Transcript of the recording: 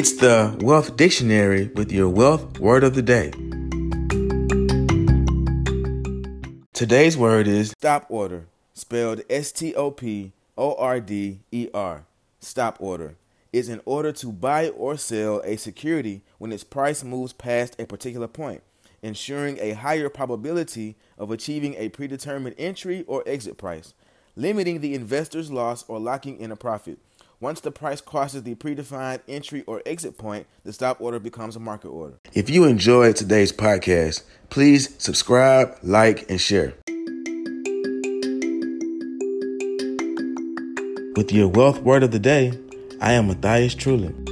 It's the Wealth Dictionary with your wealth word of the day. Today's word is stop order, spelled S T O P O R D E R. Stop order is an order to buy or sell a security when its price moves past a particular point, ensuring a higher probability of achieving a predetermined entry or exit price, limiting the investor's loss or locking in a profit. Once the price crosses the predefined entry or exit point, the stop order becomes a market order. If you enjoyed today's podcast, please subscribe, like, and share. With your wealth word of the day, I am Matthias Trulin.